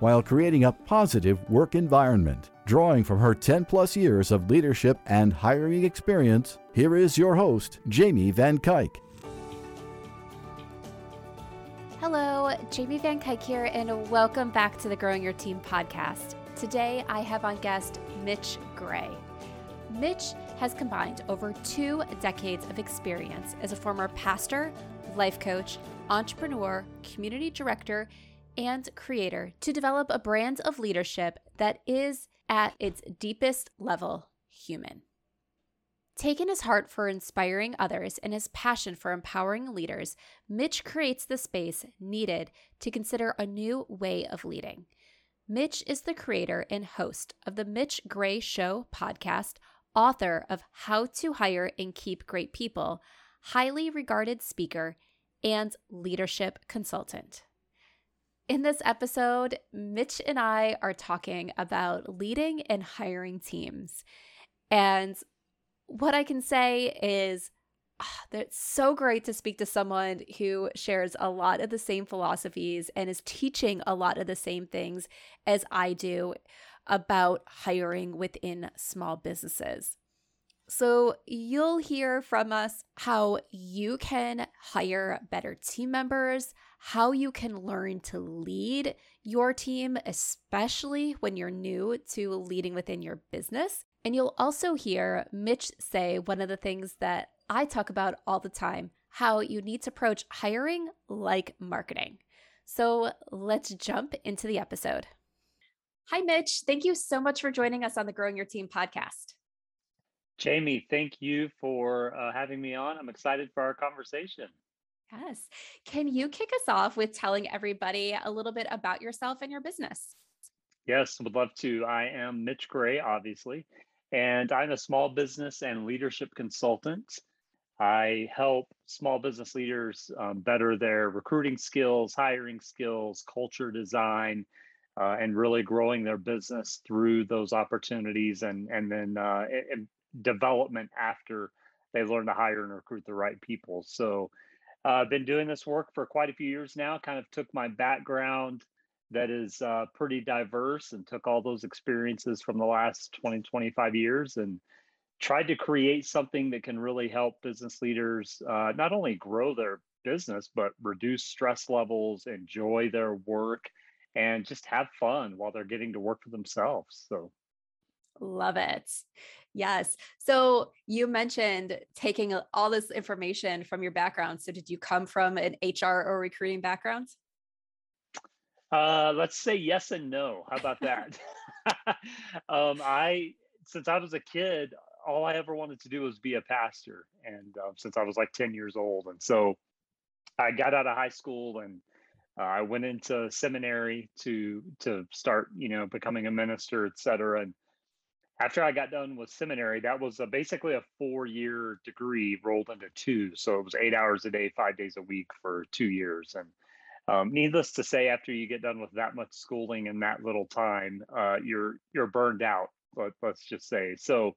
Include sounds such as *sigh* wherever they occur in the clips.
while creating a positive work environment. Drawing from her 10 plus years of leadership and hiring experience, here is your host, Jamie Van Cuyk. Hello, Jamie Van Cuyk here, and welcome back to the Growing Your Team podcast. Today I have on guest Mitch Gray. Mitch has combined over two decades of experience as a former pastor, life coach, entrepreneur, community director, and creator to develop a brand of leadership that is, at its deepest level, human. Taking his heart for inspiring others and his passion for empowering leaders, Mitch creates the space needed to consider a new way of leading. Mitch is the creator and host of the Mitch Gray Show podcast, author of How to Hire and Keep Great People, highly regarded speaker, and leadership consultant. In this episode, Mitch and I are talking about leading and hiring teams. And what I can say is oh, that it's so great to speak to someone who shares a lot of the same philosophies and is teaching a lot of the same things as I do about hiring within small businesses. So, you'll hear from us how you can hire better team members, how you can learn to lead your team, especially when you're new to leading within your business. And you'll also hear Mitch say one of the things that I talk about all the time how you need to approach hiring like marketing. So, let's jump into the episode. Hi, Mitch. Thank you so much for joining us on the Growing Your Team podcast. Jamie, thank you for uh, having me on. I'm excited for our conversation. Yes. Can you kick us off with telling everybody a little bit about yourself and your business? Yes, would love to. I am Mitch Gray, obviously, and I'm a small business and leadership consultant. I help small business leaders um, better their recruiting skills, hiring skills, culture design, uh, and really growing their business through those opportunities and and then uh, development after they learn to hire and recruit the right people. So uh, I've been doing this work for quite a few years now, kind of took my background that is uh, pretty diverse and took all those experiences from the last 20, 25 years and tried to create something that can really help business leaders uh, not only grow their business, but reduce stress levels, enjoy their work, and just have fun while they're getting to work for themselves. So Love it. Yes. So you mentioned taking all this information from your background. So did you come from an HR or recruiting background? Uh, let's say yes and no. How about *laughs* that? *laughs* um, I, since I was a kid, all I ever wanted to do was be a pastor, and um, since I was like ten years old, and so I got out of high school and uh, I went into seminary to to start, you know, becoming a minister, et cetera, and after I got done with seminary, that was a, basically a four year degree rolled into two. So it was eight hours a day, five days a week for two years. And um, needless to say, after you get done with that much schooling in that little time, uh, you're you're burned out. But let's just say. So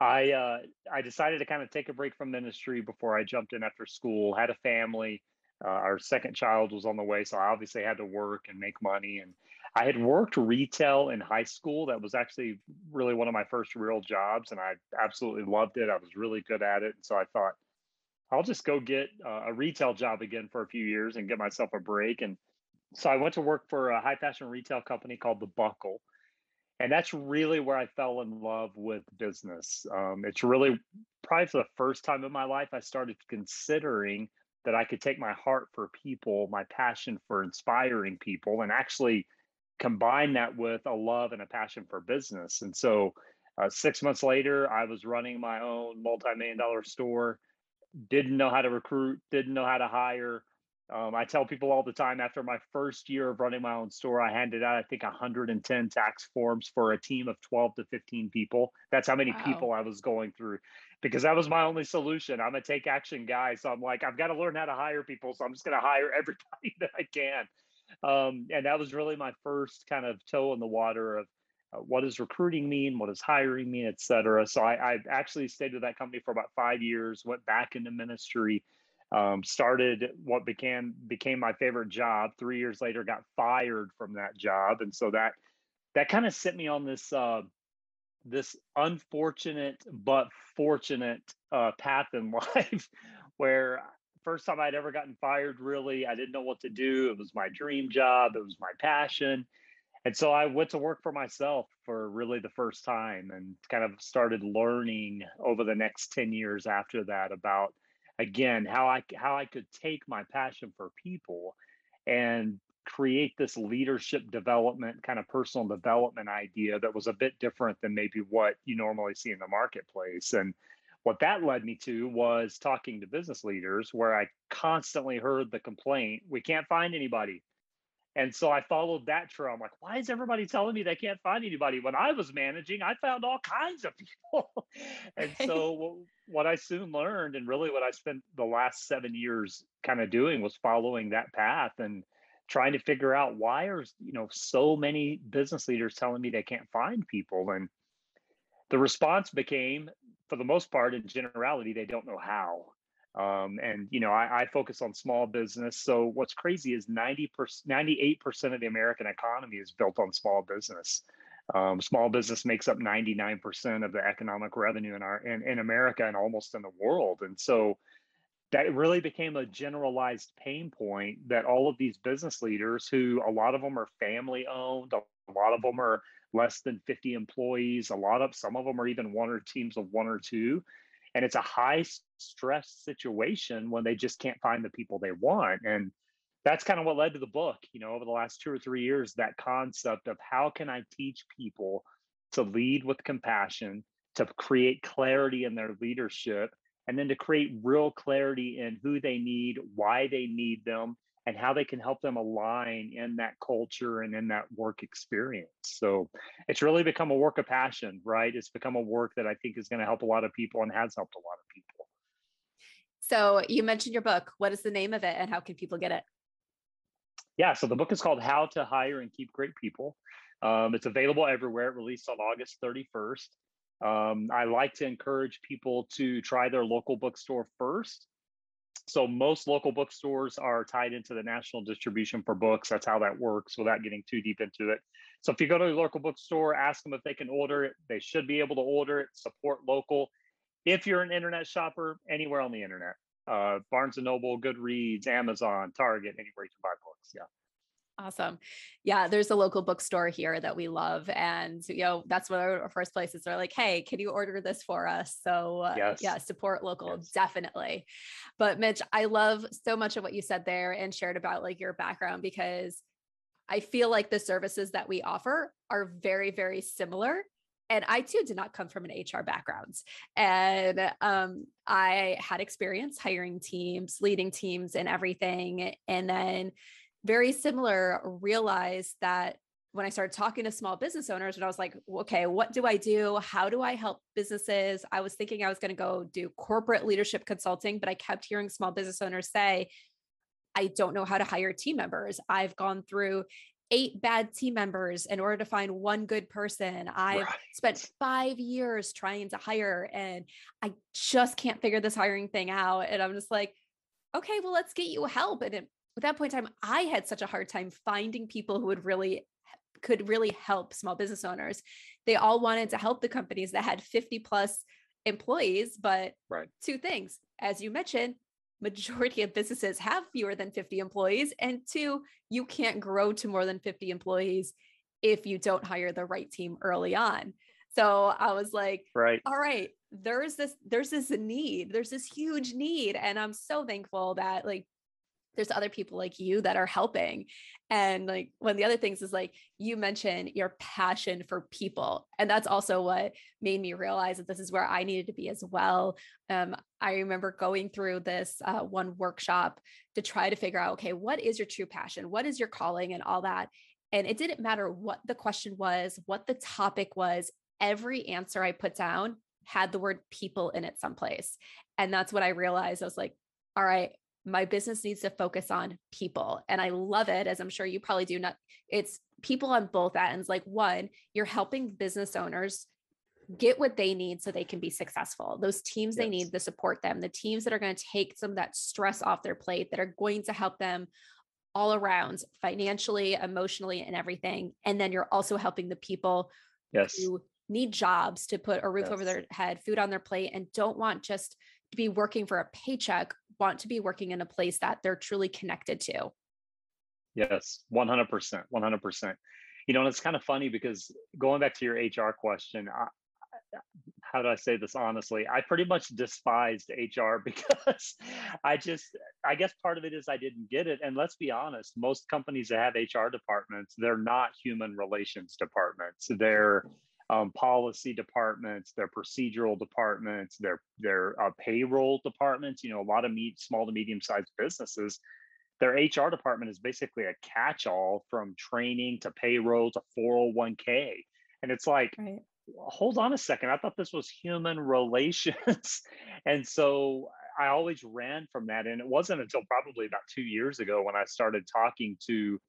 I uh, I decided to kind of take a break from ministry before I jumped in after school. Had a family. Uh, our second child was on the way, so I obviously had to work and make money and I had worked retail in high school. That was actually really one of my first real jobs, and I absolutely loved it. I was really good at it. And so I thought, I'll just go get uh, a retail job again for a few years and get myself a break. And so I went to work for a high fashion retail company called The Buckle. And that's really where I fell in love with business. Um, it's really probably for the first time in my life, I started considering that I could take my heart for people, my passion for inspiring people, and actually combine that with a love and a passion for business. And so, uh, six months later, I was running my own multi million dollar store, didn't know how to recruit, didn't know how to hire, Um, I tell people all the time after my first year of running my own store, I handed out, I think, 110 tax forms for a team of 12 to 15 people. That's how many wow. people I was going through because that was my only solution. I'm a take action guy. So I'm like, I've got to learn how to hire people. So I'm just going to hire *laughs* everybody that I can. Um, and that was really my first kind of toe in the water of uh, what does recruiting mean? What does hiring mean, et cetera. So I, I actually stayed with that company for about five years, went back into ministry um, started what became became my favorite job. Three years later, got fired from that job, and so that that kind of set me on this uh, this unfortunate but fortunate uh, path in *laughs* life, where first time I'd ever gotten fired. Really, I didn't know what to do. It was my dream job. It was my passion. And so I went to work for myself for really the first time and kind of started learning over the next 10 years after that about again how i how i could take my passion for people and create this leadership development kind of personal development idea that was a bit different than maybe what you normally see in the marketplace and what that led me to was talking to business leaders where i constantly heard the complaint we can't find anybody and so I followed that trail. I'm like, why is everybody telling me they can't find anybody? When I was managing, I found all kinds of *laughs* people. and so *laughs* what I soon learned, and really what I spent the last seven years kind of doing was following that path and trying to figure out why are you know so many business leaders telling me they can't find people. And the response became, for the most part, in generality, they don't know how. Um, and you know, I, I, focus on small business. So what's crazy is 90 98% of the American economy is built on small business. Um, small business makes up 99% of the economic revenue in our in, in America and almost in the world. And so that really became a generalized pain point that all of these business leaders who a lot of them are family owned, a lot of them are less than 50 employees, a lot of some of them are even one or teams of one or two. And it's a high stress situation when they just can't find the people they want. And that's kind of what led to the book you know over the last two or three years that concept of how can i teach people to lead with compassion to create clarity in their leadership and then to create real clarity in who they need why they need them and how they can help them align in that culture and in that work experience. So it's really become a work of passion, right? It's become a work that I think is going to help a lot of people and has helped a lot of people. So you mentioned your book. What is the name of it and how can people get it? Yeah, so the book is called How to Hire and Keep Great People. Um, it's available everywhere. It released on August 31st. Um, I like to encourage people to try their local bookstore first so most local bookstores are tied into the national distribution for books. That's how that works without getting too deep into it. So if you go to a local bookstore, ask them if they can order it. They should be able to order it, support local. If you're an internet shopper, anywhere on the internet, uh, Barnes and Noble, Goodreads, Amazon, Target, anywhere you can buy books. Yeah. Awesome. Yeah, there's a local bookstore here that we love. And, you know, that's one of our first places. They're like, hey, can you order this for us? So, uh, yes. yeah, support local, yes. definitely. But, Mitch, I love so much of what you said there and shared about like your background because I feel like the services that we offer are very, very similar. And I too did not come from an HR background. And um, I had experience hiring teams, leading teams, and everything. And then, very similar realized that when I started talking to small business owners, and I was like, okay, what do I do? How do I help businesses? I was thinking I was going to go do corporate leadership consulting, but I kept hearing small business owners say, I don't know how to hire team members. I've gone through eight bad team members in order to find one good person. I've right. spent five years trying to hire and I just can't figure this hiring thing out. And I'm just like, okay, well, let's get you help. And it at that point in time, I had such a hard time finding people who would really could really help small business owners. They all wanted to help the companies that had 50 plus employees, but right. two things, as you mentioned, majority of businesses have fewer than 50 employees and two, you can't grow to more than 50 employees if you don't hire the right team early on. So I was like, right. all right, there's this there's this need. There's this huge need and I'm so thankful that like there's other people like you that are helping. And like one of the other things is like you mentioned your passion for people. And that's also what made me realize that this is where I needed to be as well. Um, I remember going through this uh, one workshop to try to figure out, okay, what is your true passion? What is your calling and all that? And it didn't matter what the question was, what the topic was, every answer I put down had the word people in it someplace. And that's what I realized. I was like, all right, my business needs to focus on people and i love it as i'm sure you probably do not it's people on both ends like one you're helping business owners get what they need so they can be successful those teams yes. they need to support them the teams that are going to take some of that stress off their plate that are going to help them all around financially emotionally and everything and then you're also helping the people yes. who need jobs to put a roof yes. over their head food on their plate and don't want just be working for a paycheck want to be working in a place that they're truly connected to. Yes, 100%. 100%. You know, it's kind of funny because going back to your HR question, I, how do I say this honestly? I pretty much despised HR *laughs* because I just, I guess part of it is I didn't get it. And let's be honest, most companies that have HR departments, they're not human relations departments. They're um, policy departments, their procedural departments, their their uh, payroll departments. You know, a lot of meet, small to medium sized businesses, their HR department is basically a catch all from training to payroll to 401k, and it's like. Right. Hold on a second. I thought this was human relations. *laughs* and so I always ran from that. And it wasn't until probably about two years ago when I started talking to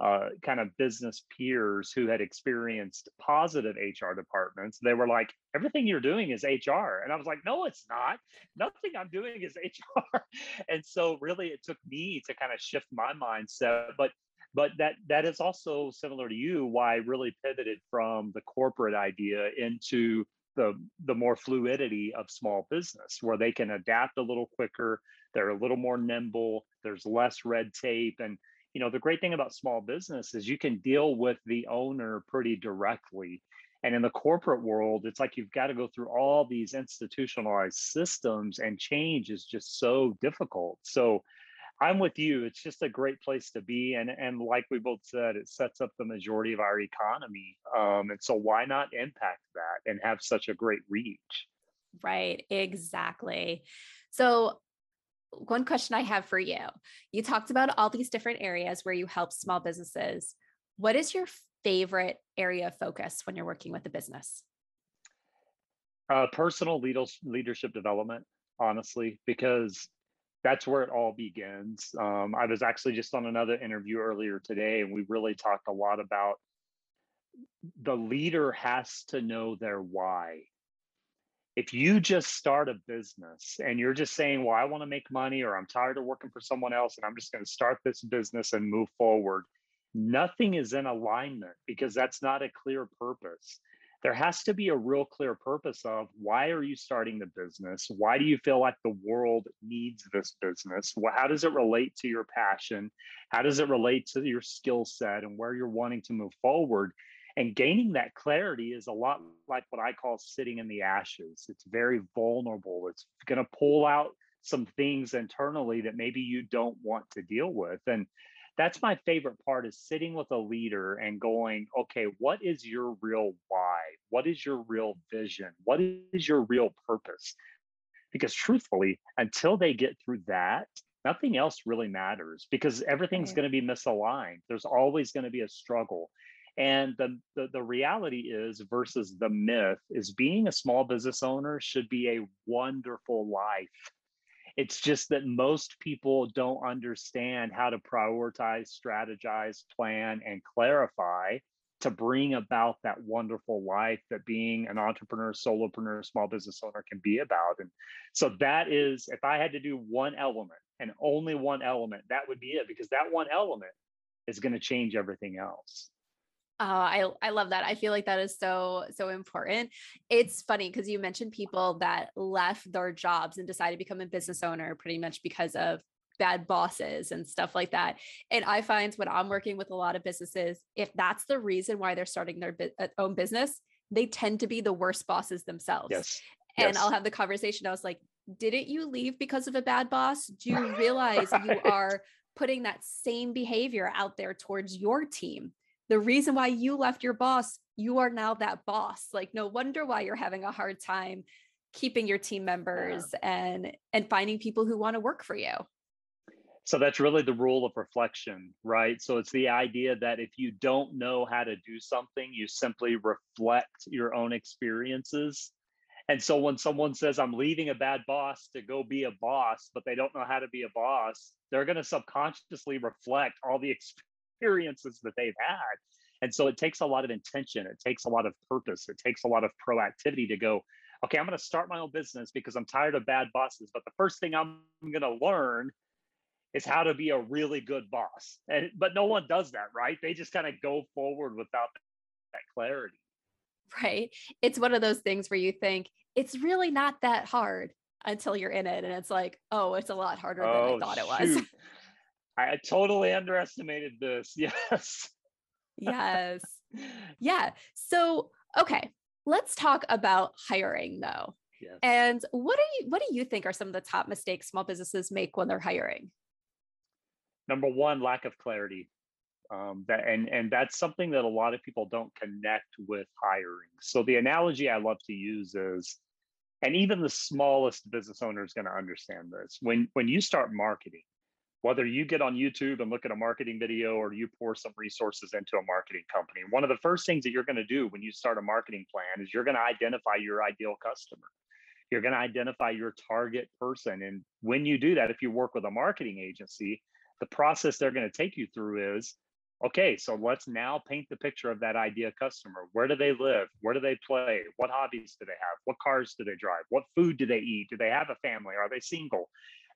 uh, kind of business peers who had experienced positive HR departments, they were like, everything you're doing is HR. And I was like, no, it's not. Nothing I'm doing is HR. *laughs* and so really it took me to kind of shift my mindset. But but that that is also similar to you why I really pivoted from the corporate idea into the the more fluidity of small business where they can adapt a little quicker they're a little more nimble there's less red tape and you know the great thing about small business is you can deal with the owner pretty directly. And in the corporate world it's like you've got to go through all these institutionalized systems and change is just so difficult. So i'm with you it's just a great place to be and and like we both said it sets up the majority of our economy um, and so why not impact that and have such a great reach? Right exactly. So one question I have for you. You talked about all these different areas where you help small businesses. What is your favorite area of focus when you're working with a business? Uh, personal leadership development, honestly, because that's where it all begins. Um, I was actually just on another interview earlier today, and we really talked a lot about the leader has to know their why if you just start a business and you're just saying, well, I want to make money or I'm tired of working for someone else and I'm just going to start this business and move forward, nothing is in alignment because that's not a clear purpose. There has to be a real clear purpose of why are you starting the business? Why do you feel like the world needs this business? How does it relate to your passion? How does it relate to your skill set and where you're wanting to move forward? And gaining that clarity is a lot like what I call sitting in the ashes. It's very vulnerable. It's going to pull out some things internally that maybe you don't want to deal with. And that's my favorite part is sitting with a leader and going, okay, what is your real why? What is your real vision? What is your real purpose? Because truthfully, until they get through that, nothing else really matters because everything's going to be misaligned. There's always going to be a struggle. And the, the, the reality is versus the myth is being a small business owner should be a wonderful life. It's just that most people don't understand how to prioritize, strategize, plan, and clarify to bring about that wonderful life that being an entrepreneur, solopreneur, small business owner can be about. And so that is, if I had to do one element and only one element, that would be it, because that one element is going to change everything else. Oh, I I love that. I feel like that is so so important. It's funny because you mentioned people that left their jobs and decided to become a business owner pretty much because of bad bosses and stuff like that. And I find when I'm working with a lot of businesses, if that's the reason why they're starting their uh, own business, they tend to be the worst bosses themselves. Yes. And yes. I'll have the conversation. I was like, didn't you leave because of a bad boss? Do you realize you *laughs* are putting that same behavior out there towards your team. The reason why you left your boss, you are now that boss. Like no wonder why you're having a hard time keeping your team members yeah. and and finding people who want to work for you. So that's really the rule of reflection, right? So it's the idea that if you don't know how to do something, you simply reflect your own experiences. And so when someone says, I'm leaving a bad boss to go be a boss, but they don't know how to be a boss, they're going to subconsciously reflect all the *laughs* experiences that they've had. And so it takes a lot of intention, it takes a lot of purpose, it takes a lot of proactivity to go, okay, I'm going to start my own business because I'm tired of bad bosses. But the first thing I'm going to learn is how to be a really good boss. And but no one does that, right? They just kind of go forward without that clarity. Right. It's one of those things where you think it's really not that hard until you're in it and it's like, oh, it's a lot harder oh, than I oh, thought it was. I totally underestimated this. *laughs* Yes. yes. Yeah. So, okay, let's talk about hiring though. Yes. And what do you what do you think are some of the top mistakes small businesses make when they're hiring? number one lack of clarity um, that and and that's something that a lot of people don't connect with hiring so the analogy i love to use is and even the smallest business owner is going to understand this when when you start marketing whether you get on youtube and look at a marketing video or you pour some resources into a marketing company one of the first things that you're going to do when you start a marketing plan is you're going to identify your ideal customer you're going to identify your target person and when you do that if you work with a marketing agency the process they're going to take you through is okay, so let's now paint the picture of that idea customer. Where do they live? Where do they play? What hobbies do they have? What cars do they drive? What food do they eat? Do they have a family? Are they single?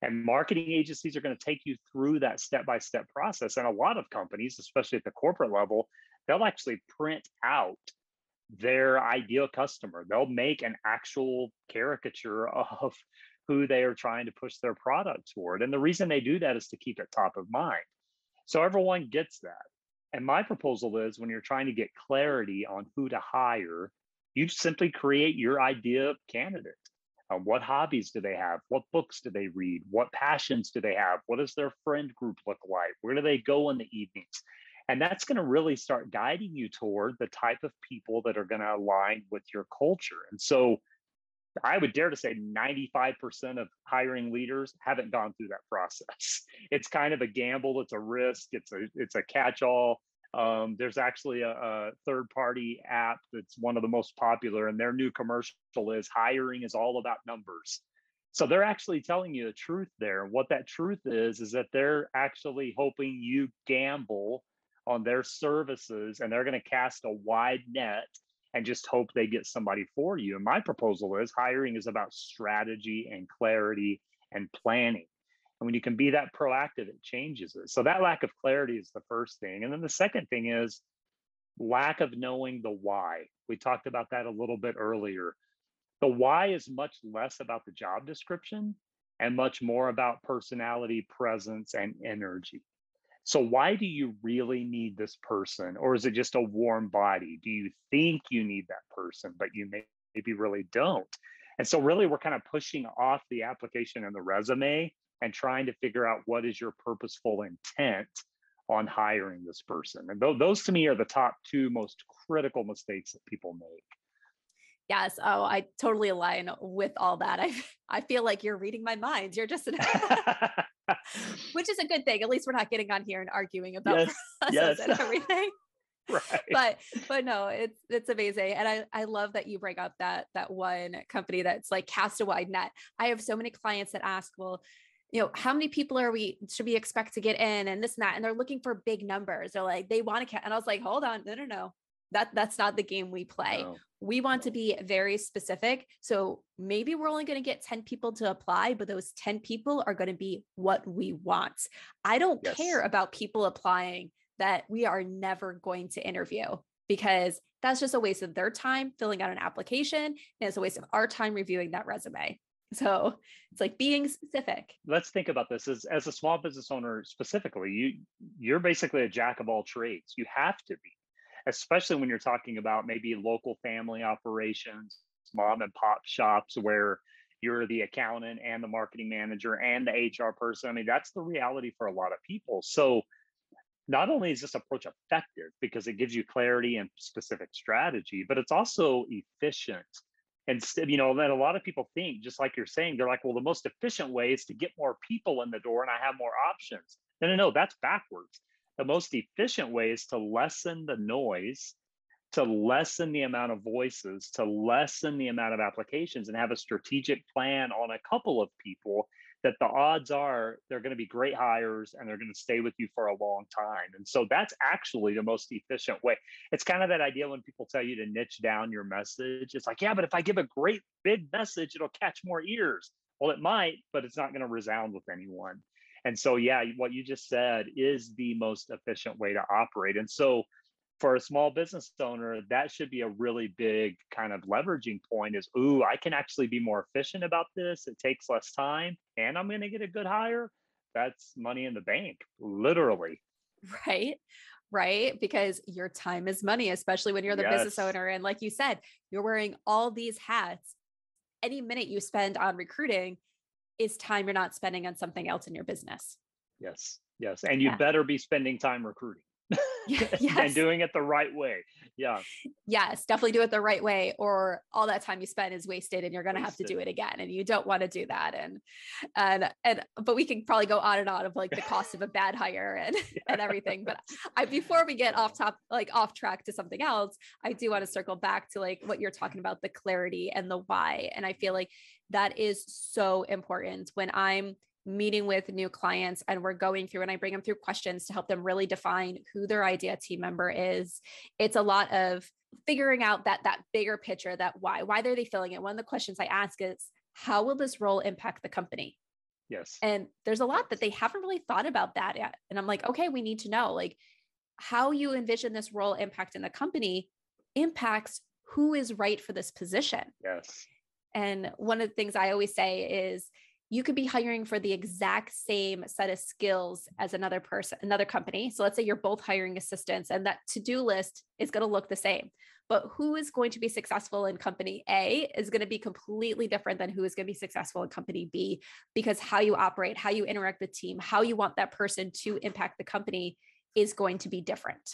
And marketing agencies are going to take you through that step by step process. And a lot of companies, especially at the corporate level, they'll actually print out their ideal customer. They'll make an actual caricature of *laughs* who they are trying to push their product toward. And the reason they do that is to keep it top of mind. So everyone gets that. And my proposal is when you're trying to get clarity on who to hire, you simply create your idea candidate. Uh, what hobbies do they have? What books do they read? What passions do they have? What does their friend group look like? Where do they go in the evenings? And that's going to really start guiding you toward the type of people that are going to align with your culture. And so I would dare to say 95% of hiring leaders haven't gone through that process. *laughs* It's kind of a gamble, it's a risk, it's a it's a catch-all. Um, there's actually a, a third-party app that's one of the most popular, and their new commercial is hiring is all about numbers. So they're actually telling you the truth there. What that truth is is that they're actually hoping you gamble on their services, and they're going to cast a wide net and just hope they get somebody for you. And my proposal is hiring is about strategy and clarity and planning. And when you can be that proactive, it changes it. So that lack of clarity is the first thing. And then the second thing is lack of knowing the why. We talked about that a little bit earlier. The why is much less about the job description and much more about personality, presence, and energy. So, why do you really need this person? Or is it just a warm body? Do you think you need that person, but you may, maybe really don't? And so, really, we're kind of pushing off the application and the resume and trying to figure out what is your purposeful intent on hiring this person. And th- those to me are the top two most critical mistakes that people make. Yes. Oh, I totally align with all that. I I feel like you're reading my mind. You're just an *laughs* which is a good thing. At least we're not getting on here and arguing about yes, process yes. and everything. *laughs* right. But but no, it's it's amazing. And I I love that you bring up that that one company that's like cast a wide net. I have so many clients that ask, well, you know, how many people are we should we expect to get in and this and that? And they're looking for big numbers. They're like, they want to count. and I was like, hold on, no, no, no. That that's not the game we play. No. We want to be very specific. So maybe we're only going to get 10 people to apply, but those 10 people are going to be what we want. I don't yes. care about people applying that we are never going to interview because that's just a waste of their time filling out an application and it's a waste of our time reviewing that resume. So it's like being specific. Let's think about this as, as a small business owner specifically. You you're basically a jack of all trades. You have to be especially when you're talking about maybe local family operations, mom and pop shops where you're the accountant and the marketing manager and the hr person i mean that's the reality for a lot of people so not only is this approach effective because it gives you clarity and specific strategy but it's also efficient and you know then a lot of people think just like you're saying they're like well the most efficient way is to get more people in the door and i have more options. No no no that's backwards. The most efficient way is to lessen the noise to lessen the amount of voices to lessen the amount of applications and have a strategic plan on a couple of people that the odds are they're going to be great hires and they're going to stay with you for a long time. And so that's actually the most efficient way. It's kind of that idea when people tell you to niche down your message. It's like, yeah, but if I give a great big message, it'll catch more ears. Well, it might, but it's not going to resound with anyone. And so, yeah, what you just said is the most efficient way to operate. And so, for a small business owner, that should be a really big kind of leveraging point is, ooh, I can actually be more efficient about this. It takes less time and I'm going to get a good hire. That's money in the bank, literally. Right. Right. Because your time is money, especially when you're the yes. business owner. And like you said, you're wearing all these hats. Any minute you spend on recruiting is time you're not spending on something else in your business. Yes. Yes. And you yeah. better be spending time recruiting. *laughs* *laughs* *laughs* yes. and doing it the right way. Yeah. Yes, definitely do it the right way, or all that time you spend is wasted, and you're going to have to do it again, and you don't want to do that. And and and but we can probably go on and on of like the cost of a bad hire and yeah. and everything. But I before we get off top, like off track to something else, I do want to circle back to like what you're talking about, the clarity and the why, and I feel like that is so important when I'm meeting with new clients and we're going through and I bring them through questions to help them really define who their idea team member is. It's a lot of figuring out that that bigger picture that why why are they filling it one of the questions i ask is how will this role impact the company? Yes. And there's a lot that they haven't really thought about that yet. And i'm like okay we need to know like how you envision this role impacting the company impacts who is right for this position. Yes. And one of the things i always say is you could be hiring for the exact same set of skills as another person, another company. So let's say you're both hiring assistants and that to-do list is going to look the same. But who is going to be successful in company A is going to be completely different than who is going to be successful in company B because how you operate, how you interact with team, how you want that person to impact the company is going to be different.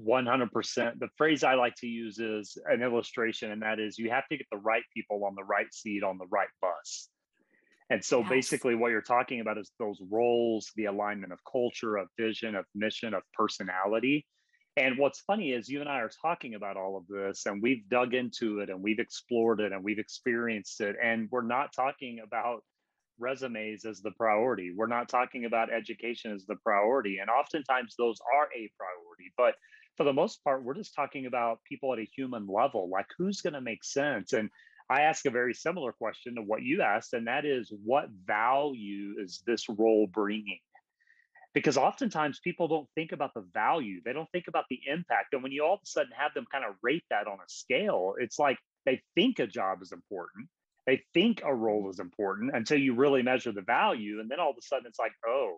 100%. The phrase I like to use is an illustration, and that is you have to get the right people on the right seat on the right bus. And so yes. basically what you're talking about is those roles, the alignment of culture, of vision, of mission, of personality. And what's funny is you and I are talking about all of this and we've dug into it and we've explored it and we've experienced it. And we're not talking about resumes as the priority. We're not talking about education as the priority. And oftentimes those are a priority. But for the most part, we're just talking about people at a human level, like who's going to make sense. And I ask a very similar question to what you asked, and that is what value is this role bringing? Because oftentimes people don't think about the value, they don't think about the impact. And when you all of a sudden have them kind of rate that on a scale, it's like they think a job is important, they think a role is important until you really measure the value. And then all of a sudden it's like, oh,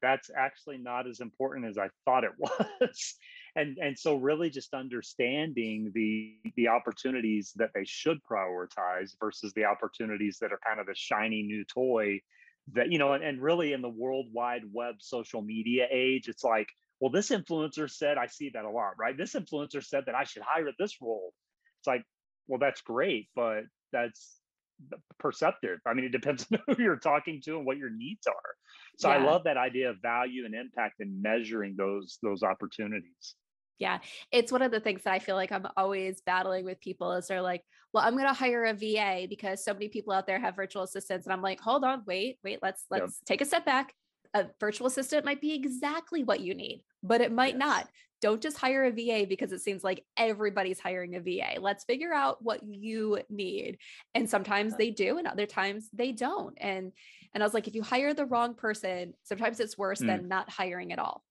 that's actually not as important as I thought it *laughs* was and and so really just understanding the the opportunities that they should prioritize versus the opportunities that are kind of the shiny new toy that you know and, and really in the world wide web social media age it's like well this influencer said i see that a lot right? This influencer said that i should hire this role. It's like well that's great but that's perceptive. I mean it depends *laughs* on who you're talking to and what your needs are. So yeah. i love that idea of value and impact and measuring those those opportunities. Yeah it's one of the things that i feel like i'm always battling with people is they're like well i'm going to hire a va because so many people out there have virtual assistants and i'm like hold on wait wait let's let's take a step back. A virtual assistant might be exactly what you need but it might yes. not don't just hire a va because it seems like everybody's hiring a va let's figure out what you need and sometimes they do and other times they don't and and i was like if you hire the wrong person sometimes it's worse mm. than not hiring at all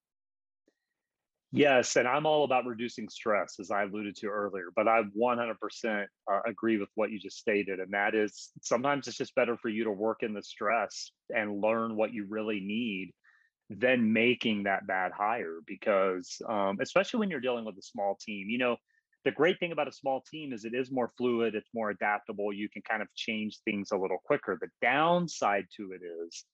Yes, and I'm all about reducing stress, as I alluded to earlier. But I 100% uh, agree with what you just stated, and that is sometimes it's just better for you to work in the stress and learn what you really need than making that bad hire. Because um, especially when you're dealing with a small team, you know, the great thing about a small team is it is more fluid, it's more adaptable. You can kind of change things a little quicker. The downside to it is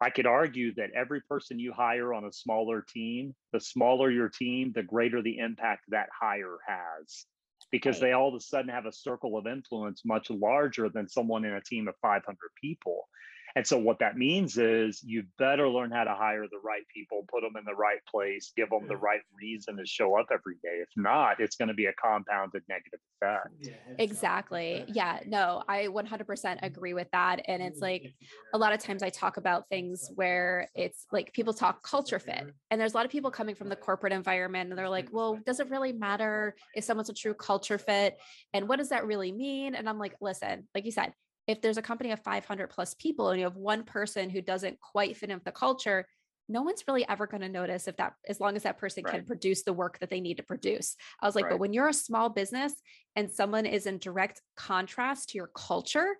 I could argue that every person you hire on a smaller team, the smaller your team, the greater the impact that hire has because right. they all of a sudden have a circle of influence much larger than someone in a team of 500 people. And so what that means is you better learn how to hire the right people, put them in the right place, give them the right reason to show up every day. If not, it's going to be a compounded negative effect. Exactly. Yeah, no, I 100% agree with that. And it's like a lot of times I talk about things where it's like people talk culture fit. And there's a lot of people coming from the corporate environment and they're like, well, does it really matter if someone's a true culture fit? And what does that really mean? And I'm like, listen, like you said, if there's a company of 500 plus people and you have one person who doesn't quite fit in with the culture no one's really ever going to notice if that as long as that person right. can produce the work that they need to produce i was like right. but when you're a small business and someone is in direct contrast to your culture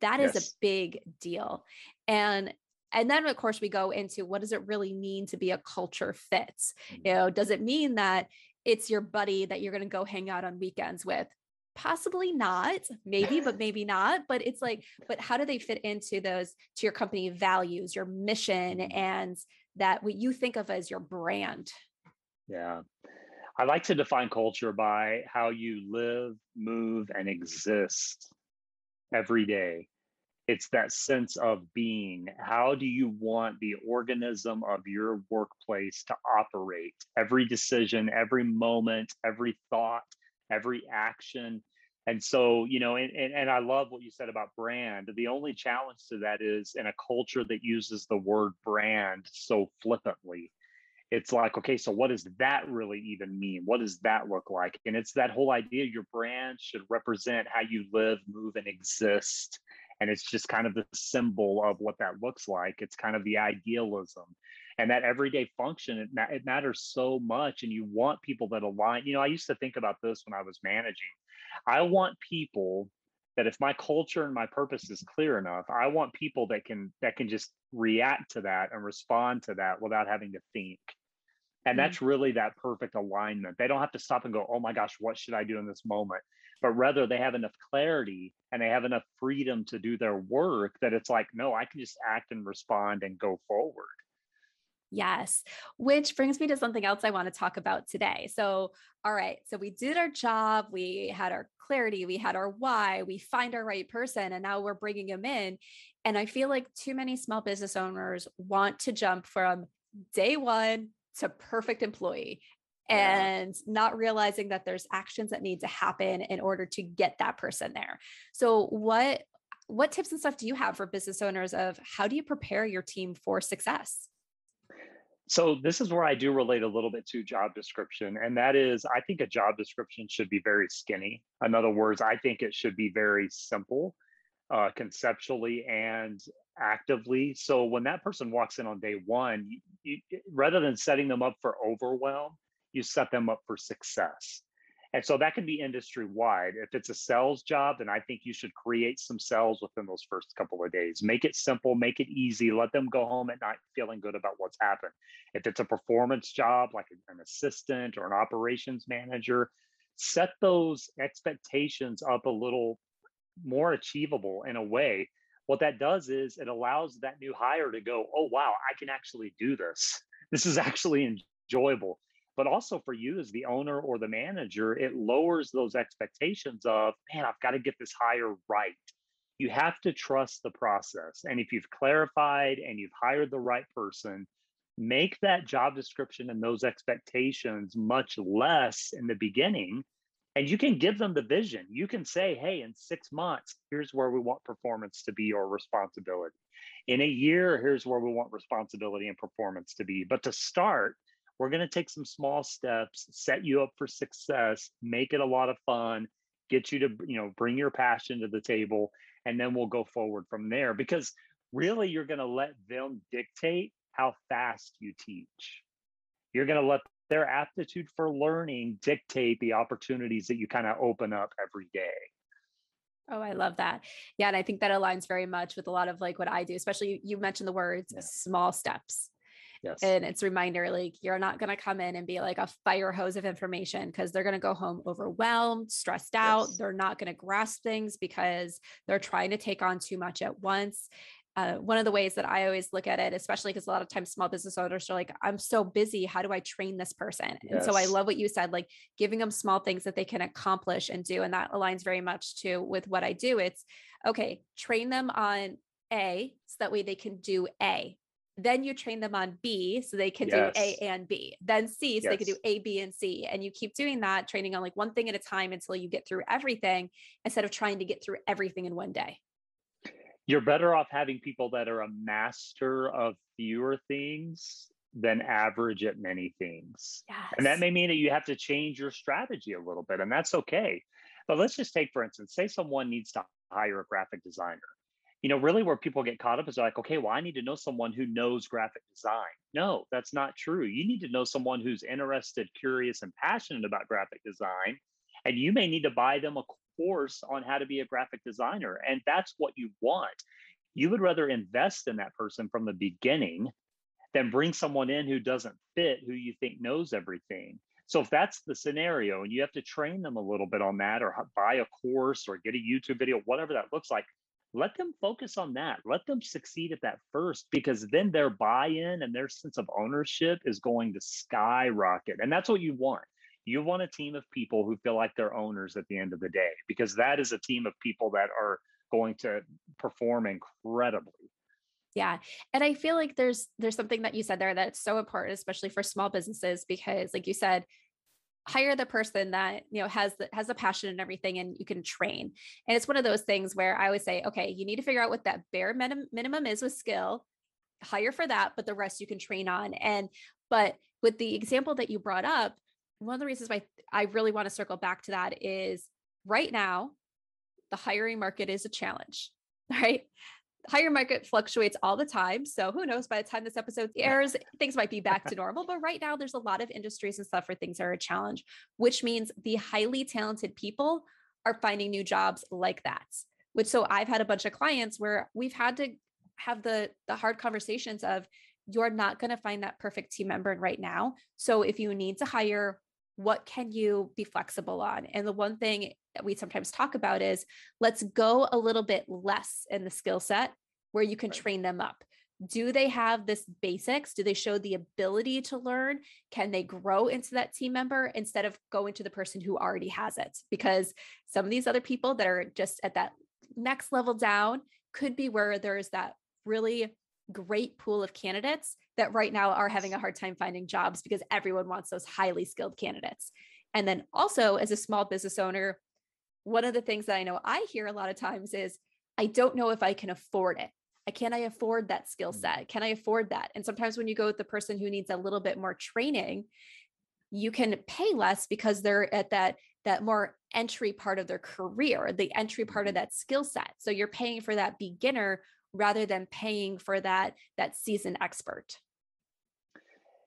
that yes. is a big deal and and then of course we go into what does it really mean to be a culture fit you mm-hmm. know does it mean that it's your buddy that you're going to go hang out on weekends with possibly not maybe but maybe not but it's like but how do they fit into those to your company values your mission mm-hmm. and that what you think of as your brand? Yeah. I like to define culture by how you live move and exist every day. It's that sense of being. How do you want the organism of your workplace to operate? Every decision every moment every thought every action. And so, you know, and, and, and I love what you said about brand. The only challenge to that is in a culture that uses the word brand so flippantly. It's like, okay, so what does that really even mean? What does that look like? And it's that whole idea your brand should represent how you live, move, and exist. And it's just kind of the symbol of what that looks like. It's kind of the idealism and that everyday function it, ma- it matters so much and you want people that align you know i used to think about this when i was managing. I want people that if my culture and my purpose is clear enough i want people that can that can just react to that and respond to that without having to think. And mm-hmm. that's really that perfect alignment. They don't have to stop and go oh my gosh what should i do in this moment? But rather they have enough clarity and they have enough freedom to do their work that it's like no i can just act and respond and go forward Yes, which brings me to something else I want to talk about today. So, all right, so we did our job, we had our clarity, we had our why, we find our right person, and now we're bringing them in. And I feel like too many small business owners want to jump from day one to perfect employee and not realizing that there's actions that need to happen in order to get that person there. So, what what tips and stuff do you have for business owners of how do you prepare your team for success? So this is where I do relate a little bit to job description, and that is I think a job description should be very skinny. In other words, I think it should be very simple, uh, conceptually and actively. So when that person walks in on day one, you, rather than setting them up for overwhelm, you set them up for success. And so that can be industry wide. If it's a sales job, then I think you should create some sales within those first couple of days. Make it simple, make it easy, let them go home at night feeling good about what's happened. If it's a performance job, like an assistant or an operations manager, set those expectations up a little more achievable in a way. What that does is it allows that new hire to go, oh, wow, I can actually do this. This is actually enjoyable but also for you as the owner or the manager, it lowers those expectations of, man, I've got to get this hire right. You have to trust the process. And if you've clarified and you've hired the right person, make that job description and those expectations much less in the beginning. And you can give them the vision. You can say, hey, in six months, here's where we want performance to be or responsibility. In a year, here's where we want responsibility and performance to be. But to start, we're going to take some small steps, set you up for success, make it a lot of fun, get you to, you know, bring your passion to the table, and then we'll go forward from there because really you're going to let them dictate how fast you teach. You're going to let their aptitude for learning dictate the opportunities that you kind of open up every day. Oh, I love that. Yeah. And I think that aligns very much with a lot of like what I do, especially you, mentioned the words yeah. small steps Yes. And it's reminder like you're not going to come in and be like a fire hose of information because they're going to go home overwhelmed, stressed out. Yes. They're not going to grasp things because they're trying to take on too much at once. Uh, one of the ways that I always look at it, especially because a lot of times small business owners are like, I'm so busy. How do I train this person? Yes. And so I love what you said, like giving them small things that they can accomplish and do. And that aligns very much to with what I do. It's okay, train them on A so that way they can do A. Then you train them on B so they can yes. do A and B. Then C so yes. they can do A, B, and C. And you keep doing that, training on like one thing at a time until you get through everything instead of trying to get through everything in one day you're better off having people that are a master of fewer things than average at many things. Yes. And that may mean that you have to change your strategy a little bit, and that's okay. But let's just take, for instance, say someone needs to hire a graphic designer. You know, really where people get caught up is like, okay, well, I need to know someone who knows graphic design. No, that's not true. You need to know someone who's interested, curious, and passionate about graphic design. And you may need to buy them a course on how to be a graphic designer. And that's what you want. You would rather invest in that person from the beginning than bring someone in who doesn't fit, who you think knows everything. So if that's the scenario and you have to train them a little bit on that or buy a course or get a YouTube video, whatever that looks like, let them focus on that. Let them succeed at that first because then their buy in and their sense of ownership is going to skyrocket. And that's what you want. You want a team of people who feel like they're owners at the end of the day, because that is a team of people that are going to perform incredibly. Yeah. And I feel like there's there's something that you said there that's so important, especially for small businesses, because like you said, hire the person that you know has the has the passion and everything and you can train and it's one of those things where i always say okay you need to figure out what that bare minimum minimum is with skill hire for that but the rest you can train on and but with the example that you brought up one of the reasons why I really want to circle back to that is right now, the hiring market is a challenge, *laughs* right? Hiring market fluctuates all the time. So who knows by the time this episode airs, things might be back to *laughs* normal. But right now, there's a lot of industries and stuff where things are a challenge, which means the highly talented people are finding new jobs like that. Which so I've had a bunch of clients where we've had to have the the hard conversations of you're not going to find that perfect team member right now. So if you need to hire what can you be flexible on? And the one thing that we sometimes talk about is let's go a little bit less in the skill set where you can right. train them up. Do they have this basics? Do they show the ability to learn? Can they grow into that team member instead of going to the person who already has it? Because some of these other people that are just at that next level down could be where there's that really great pool of candidates that right now are having a hard time finding jobs because everyone wants those highly skilled candidates. And then also, as a small business owner, one of the things that I know I hear a lot of times is I don't know if I can afford it. I can I afford that skill mm. set? Can I afford that? And sometimes when you go with the person who needs a little bit more training, you can pay less because they're at that that more entry part of their career, the entry part of mm-hmm. that skill set. So you're paying for that beginner rather than paying for that that seasoned expert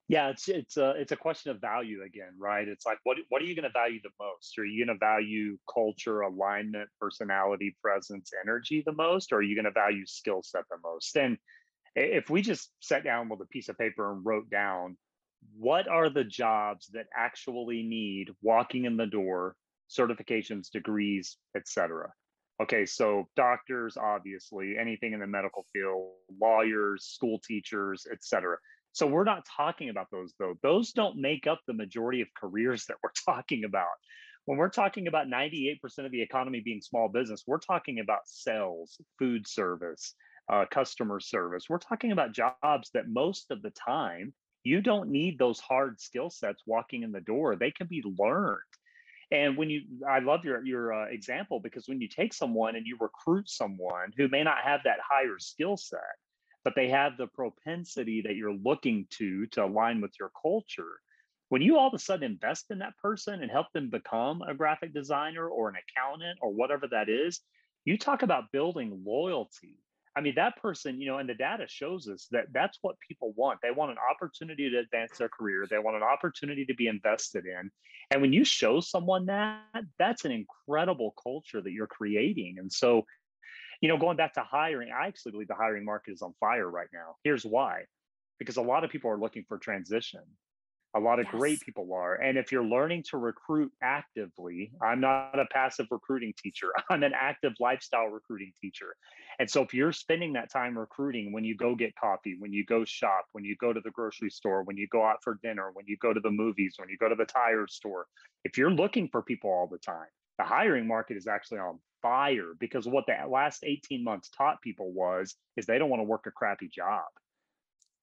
yeah it's it's a it's a question of value again right? It's like what what are you going to value the most? Are you going to value culture alignment personality presence energy the most or are you going to value skill set the most? And if we just sat down with a piece of paper and wrote down what are the jobs that actually need walking in the door certifications degrees etc Okay, so doctors, obviously, anything in the medical field, lawyers, school teachers, et cetera. So we're not talking about those though. Those don't make up the majority of careers that we're *laughs* talking about. When we're talking about 98% of the economy being small business, we're talking about sales, food service, uh, customer service. We're talking about jobs that most of the time you don't need those hard skill sets walking in the door. They can be learned. And when you, I love your your uh, example because when you take someone and you recruit someone who may not have that higher skill set, but they have the propensity that you're looking to to align with your culture. When you all of a sudden invest in that person and help them become a graphic designer or an accountant or whatever that is, you talk about building loyalty I mean, that person, you know, and the data shows us that that's what people want. They want an opportunity to advance their career. They want an opportunity to be invested in. And when you show someone that, that's an incredible culture that you're creating. And so, you know, going back to hiring, I actually believe the hiring market is on fire right now. Here's why. because a lot of people are looking for transition a lot of yes. great people are. And if you're learning to recruit actively, I'm not a passive recruiting teacher, *laughs* I'm an active lifestyle recruiting teacher. And so if you're spending that time recruiting when you go get coffee, when you go shop, when you go to the grocery store, when you go out for dinner, when you go to the movies, when you go to the tire store, if you're looking for people all the time, the hiring market is actually on fire because what the last 18 months taught people was is they don't want to work a crappy job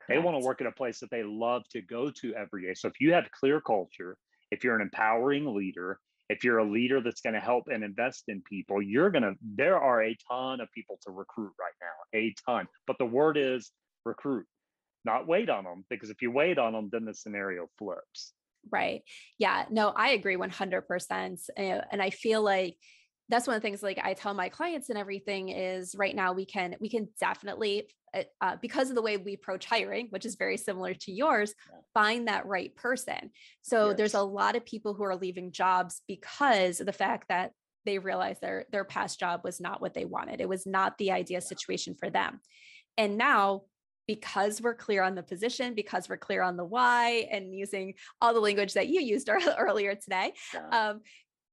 they want to work at a place that they love to go to every day. So if you have clear culture, if you're an empowering leader, if you're a leader that's going to help and invest in people, you're going to, there are a ton of people to recruit right now, a ton. But the word is recruit, not wait on them, because if you wait on them, then the scenario flips. Right. Yeah. No, I agree 100%. Eh, and I feel like, that's one of the things like I tell my clients and everything is right now we can we can definitely uh, uh because of the way we approach hiring, which is very similar to yours, find that right person. So yes. there's a lot of people who are leaving jobs because of the fact that they realized their their past job was not what they wanted. It was not the ideal situation for them. And now because we're clear on the position, because we're clear on the why, and using all the language that you used *laughs* earlier today, yeah. um,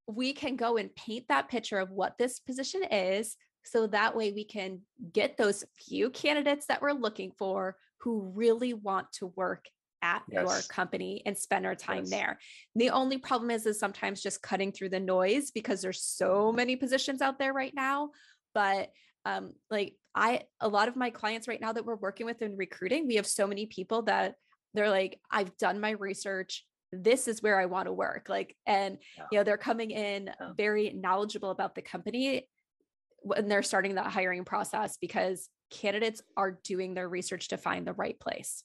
we can go and paint that picture of what this position is. So that way we can get those few candidates that we're looking for who really want to work at yes. your company and spend our time yes. there. The only problem is is sometimes just cutting through the noise because there's so many positions out there right now. But um, like I a lot of my clients right now that we're working with in recruiting, we have so many people that they're like, I've done my research this is where I want to work. Like, and yeah. you know, they're coming in yeah. very knowledgeable about the company when they're starting that hiring process because candidates are doing their research to find the right place.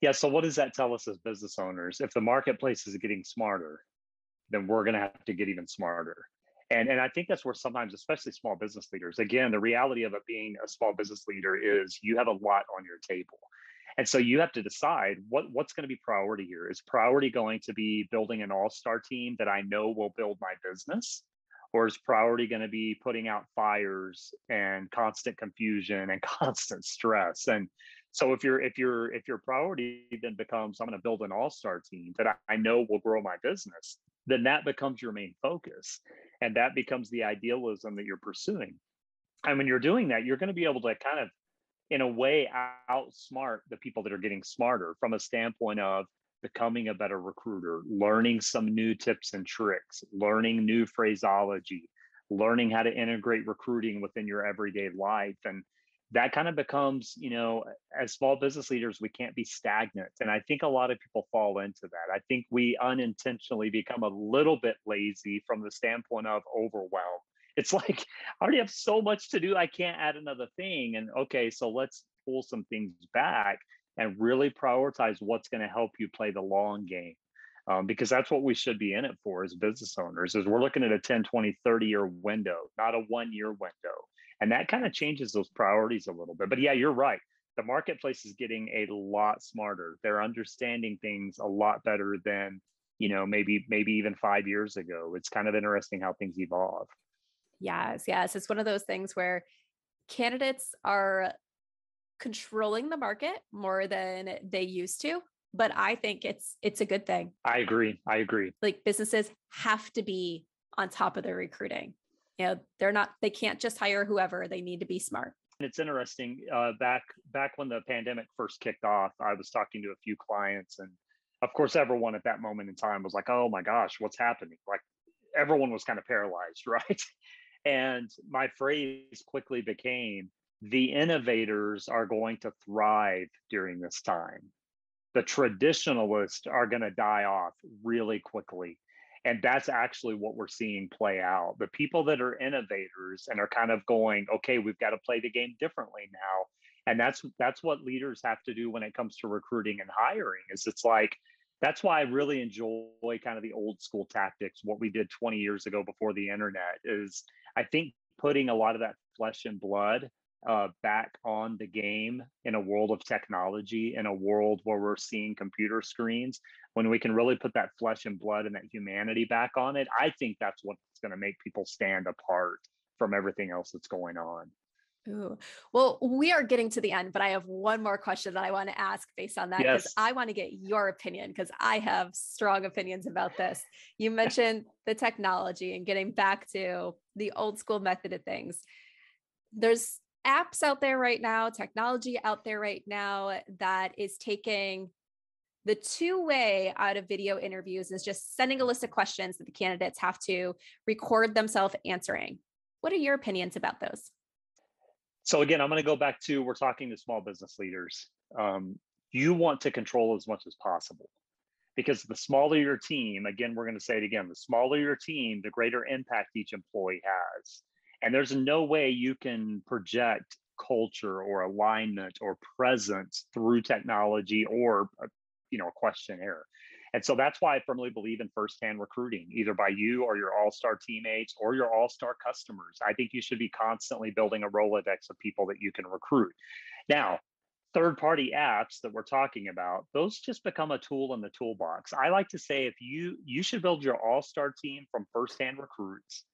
Yeah. So what does that tell us as business owners? If the marketplace is getting smarter, then we're going to have to get even smarter. And, and I think that's where sometimes, especially small business leaders, again, the reality of it being a small business leader is you have a lot on your table. And so you have to decide what what's going to be priority here. Is priority going to be building an all-star team that I know will build my business? Or is priority going to be putting out fires and constant confusion and *laughs* constant stress? And so if you're if you're if your priority then becomes I'm going to build an all-star team that I, I know will grow my business, then that becomes your main focus. And that becomes the idealism that you're pursuing. And when you're doing that, you're going to be able to kind of in a way outsmart the people that are getting smarter from a standpoint of becoming a better recruiter, learning some new tips and tricks, learning new phraseology, learning how to integrate recruiting within your everyday life. And that kind of becomes, you know, as small business leaders, we can't be stagnant. And I think a lot of people fall into that. I think we unintentionally become a little bit lazy from the standpoint of overwhelm it's like *laughs* I already have so much to do. I can't add another thing. And okay, so let's pull some things back and really prioritize what's going to help you play the long game. Um, because that's what we should be in it for as business owners is we're looking at a 10 20 30 year window not a one year window and that kind of changes those priorities a little bit but yeah you're right the marketplace is getting a lot smarter they're understanding things a lot better than you know maybe maybe even five years ago it's kind of interesting how things evolve Yes, yes. It's one of those things where candidates are controlling the market more than they used to, but I think it's it's a good thing. I agree. I agree. Like businesses have to be on top of their recruiting. You know, they're not they can't just hire whoever, they need to be smart. It's interesting. Uh, back back when the pandemic first kicked off, I was talking to a few clients, and of course, everyone at that moment in time was like, "Oh my gosh, what's happening?" Like everyone was kind of paralyzed, *laughs* right? And my phrase quickly became the innovators are going to thrive during this time. The traditionalists are going to die off really quickly. And that's actually what we're seeing play out. The people that are innovators and are kind of going, okay, we've got to play the game differently now. And that's that's what leaders have to do when it comes to recruiting and hiring. Is it's like that's why I really enjoy kind of the old school tactics. What we did 20 years ago before the internet is I think putting a lot of that flesh and blood uh, back on the game in a world of technology, in a world where we're seeing computer screens, when we can really put that flesh and blood and that humanity back on it, I think that's what's going to make people stand apart from everything else that's going on. Ooh. Well, we are getting to the end, but I have one more question that I want to ask based on that because yes. I want to get your opinion because I have strong opinions about this. You mentioned the technology and getting back to the old school method of things. There's apps out there right now, technology out there right now that is taking the two way out of video interviews is just sending a list of questions that the candidates have to record themselves answering. What are your opinions about those? So again, I'm going to go back to we're talking to small business leaders. Um, you want to control as much as possible because the smaller your team, again, we're going to say it again, the smaller your team, the greater impact each employee has. And there's no way you can project culture or alignment or presence through technology or a, you know a questionnaire and so that's why I firmly believe in firsthand recruiting, either by you or your all star teammates or your all star customers. I think you should be constantly building a Rolodex of people that you can recruit. Now, third party apps that we're talking about, those just become a tool in the toolbox. I like to say if you you should build your all star team from first-hand recruits.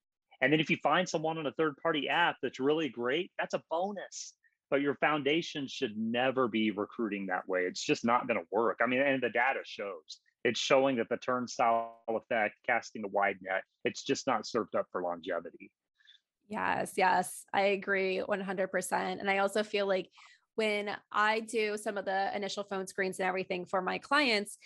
And then if you find someone on a third party app that's really great, that's a bonus but your foundation should never be recruiting that way. It's just not going to work. I mean, and the data shows it's showing that the turnstile effect, casting a wide net, it's just not served up for longevity. Yes, yes, I agree 100%. And I also feel like when I do some of the initial phone screens and everything for my clients,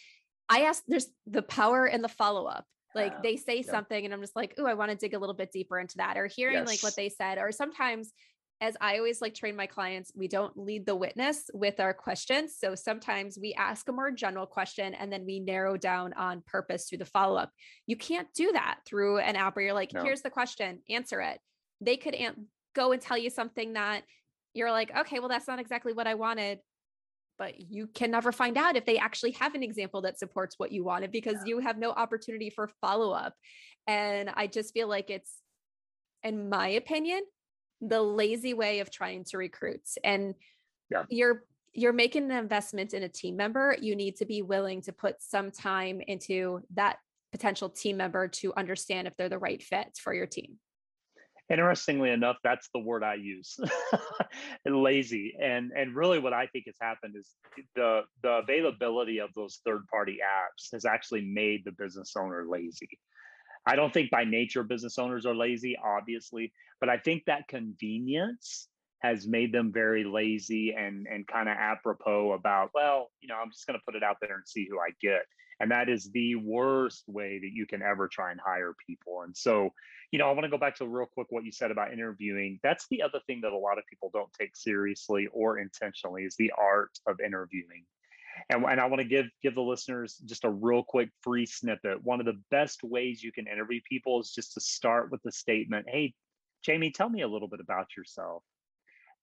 I ask there's the power in the follow up. Like they say yeah. something and I'm just like, oh, I want to dig a little bit deeper into that or hearing yes. like what they said. Or sometimes as I always like train my clients, we don't lead the witness with our questions. So sometimes we ask a more general question and then we narrow down on purpose through the follow up. You can't do that through an app where you're like, no. here's the question, answer it. They could an- go and tell you something that you're like, okay, well, that's not exactly what I wanted. But you can never find out if they actually have an example that supports what you wanted because yeah. you have no opportunity for follow up. And I just feel like it's, in my opinion, the lazy way of trying to recruit and yeah. you're you're making an investment in a team member you need to be willing to put some time into that potential team member to understand if they're the right fit for your team interestingly enough that's the word i use *laughs* lazy and and really what i think has happened is the the availability of those third party apps has actually made the business owner lazy I don't think by nature business owners are lazy, obviously, but I think that convenience has made them very lazy and and kind of apropos about, well, you know, I'm just going to put it out there and see who I get. And that is the worst way that you can ever try and hire people. And so, you know, I want to go back to real quick what you said about interviewing. That's the other thing that a lot of people don't take seriously or intentionally is the art of interviewing. And, and I want to give give the listeners just a real quick free snippet. One of the best ways you can interview people is just to start with the statement, "Hey, Jamie, tell me a little bit about yourself."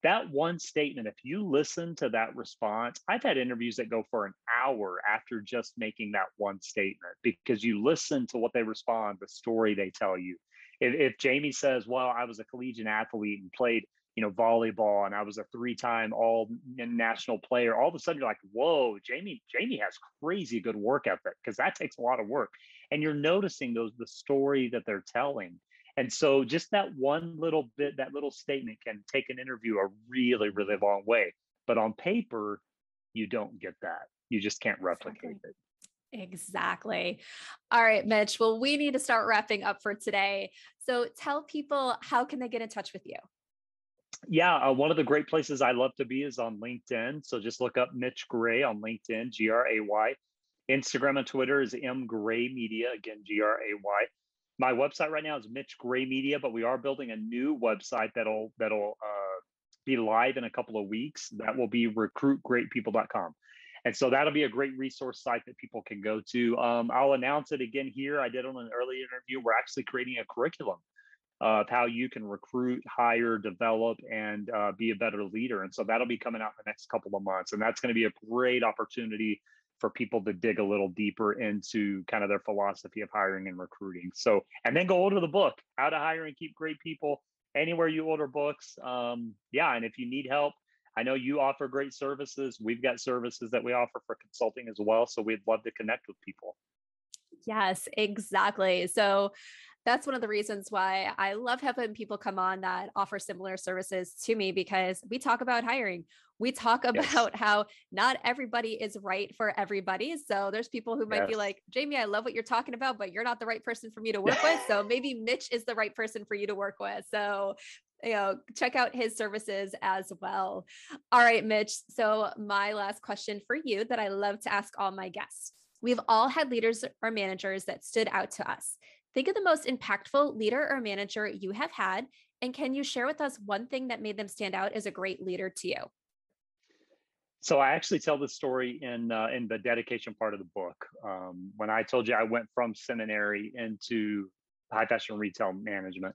That one statement, if you listen to that response, I've had interviews that go for an hour after just making that one statement because you listen to what they respond, the story they tell you. If, if Jamie says, Well, I was a collegiate athlete and played you know, volleyball and I was a three-time all national player, all of a sudden you're like, whoa, Jamie, Jamie has crazy good work ethic because that takes a lot of work. And you're noticing those the story that they're telling. And so just that one little bit, that little statement can take an interview a really, really long way. But on paper, you don't get that. You just can't replicate exactly. it. Exactly. All right, Mitch. Well, we need to start wrapping up for today. So tell people how can they get in touch with you? Yeah, uh, one of the great places I love to be is on LinkedIn. So just look up Mitch Gray on LinkedIn, G R A Y. Instagram and Twitter is M Gray Media, again, G R A Y. My website right now is Mitch Gray Media, but we are building a new website that'll that'll uh, be live in a couple of weeks. That will be recruitgreatpeople.com. And so that'll be a great resource site that people can go to. Um, I'll announce it again here. I did on an early interview. We're actually creating a curriculum of how you can recruit, hire, develop, and uh, be a better leader. And so that'll be coming out in the next couple of months. And that's going to be a great opportunity for people to dig a little deeper into kind of their philosophy of hiring and recruiting. So, and then go order the book, How to Hire and Keep Great People, anywhere you order books. Um, yeah. And if you need help, I know you offer great services. We've got services that we offer for consulting as well. So we'd love to connect with people. Yes, exactly. So that's one of the reasons why I love having people come on that offer similar services to me because we talk about hiring. We talk *laughs* about yes. how not everybody is right for everybody. So there's people who might yes. be like, Jamie, I love what you're talking about, but you're not the right person for me to *laughs* work with. So maybe Mitch is the right person for you to work with. So you know, check out his services as well. All right, Mitch. So, my last question for you that I love to ask all my guests. We've all had leaders or managers that stood out to us. Think of the most impactful leader or manager you have had, and can you share with us one thing that made them stand out as a great leader to you? So I actually tell this story in uh, in the dedication part of the book. Um, when I told you I went from seminary into high fashion retail management,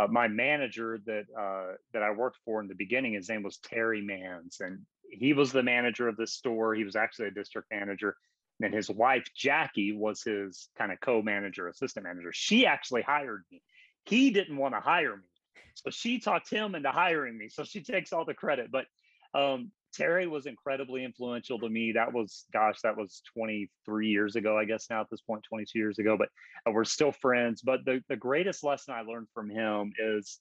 uh, my manager that uh, that I worked for in the beginning, his name was Terry Mans, and he was the manager of the store. He was actually a district manager, and his wife Jackie was his kind of co-manager, assistant manager. She actually hired me. He didn't want to hire me, so she talked him into hiring me. So she takes all the credit. But um, Terry was incredibly influential to me. That was, gosh, that was 23 years ago, I guess now at this point, 22 years ago, but uh, we're still friends. But the, the greatest lesson I learned from him is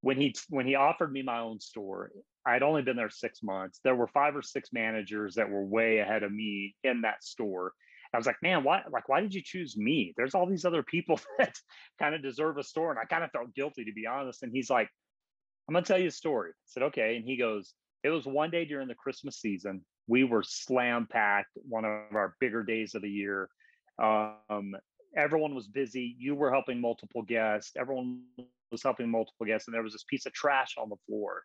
when he when he offered me my own store, I'd only been there six months. There were five or six managers that were way ahead of me in that store. I was like, man, why like why did you choose me? There's all these other people *laughs* that kind of deserve a store. And I kind of felt guilty to be honest. And he's like, I'm gonna tell you a story. I said, okay. And he goes, it was one day during the Christmas season. We were slam packed, one of our bigger days of the year. Um, everyone was busy. You were helping multiple guests. Everyone was helping multiple guests, and there was this piece of trash on the floor.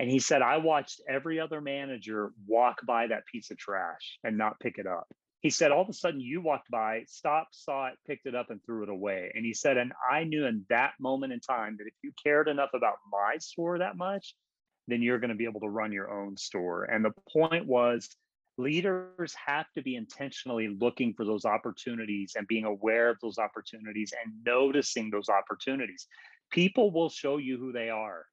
And he said, I watched every other manager walk by that piece of trash and not pick it up. He said, all of a sudden you walked by, stopped, saw it, picked it up, and threw it away. And he said, and I knew in that moment in time that if you cared enough about my store that much, then you're going to be able to run your own store. And the point was, leaders have to be intentionally looking for those opportunities and being aware of those opportunities and noticing those opportunities. People will show you who they are.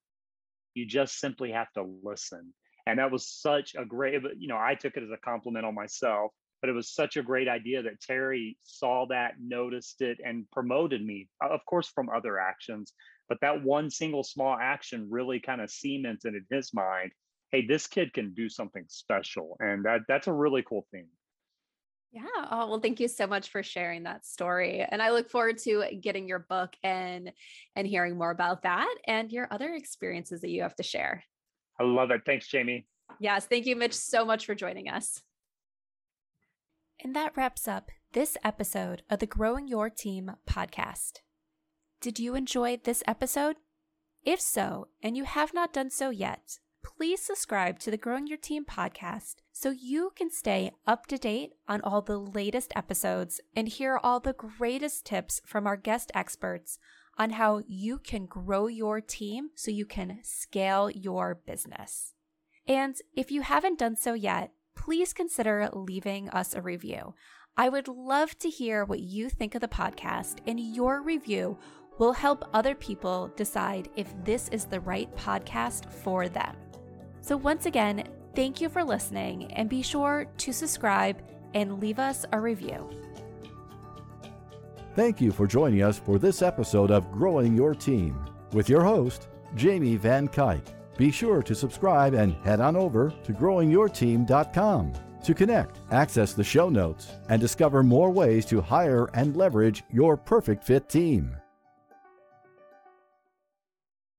You just simply have to listen. And that was such a great, you know, I took it as a compliment on myself, but it was such a great idea that Terry saw that, noticed it, and promoted me, of course, from other actions, but that one single small action really kind of cemented in his mind, hey, this kid can do something special. And that that's a really cool thing. Yeah. Oh, well, thank you so much for sharing that story. And I look forward to getting your book and and hearing more about that and your other experiences that you have to share. I love it. Thanks, Jamie. Yes. Thank you, Mitch, so much for joining us. And that wraps up this episode of the Growing Your Team podcast. Did you enjoy this episode? If so, and you have not done so yet, please subscribe to the Growing Your Team podcast so you can stay up to date on all the latest episodes and hear all the greatest tips from our guest experts on how you can grow your team so you can scale your business. And if you haven't done so yet, please consider leaving us a review. I would love to hear what you think of the podcast, and your review will help other people decide if this is the right podcast for them. So, once again, thank you for listening and be sure to subscribe and leave us a review. Thank you for joining us for this episode of Growing Your Team with your host, Jamie Van Cuyk. Be sure to subscribe and head on over to growingyourteam.com to connect, access the show notes, and discover more ways to hire and leverage your perfect fit team.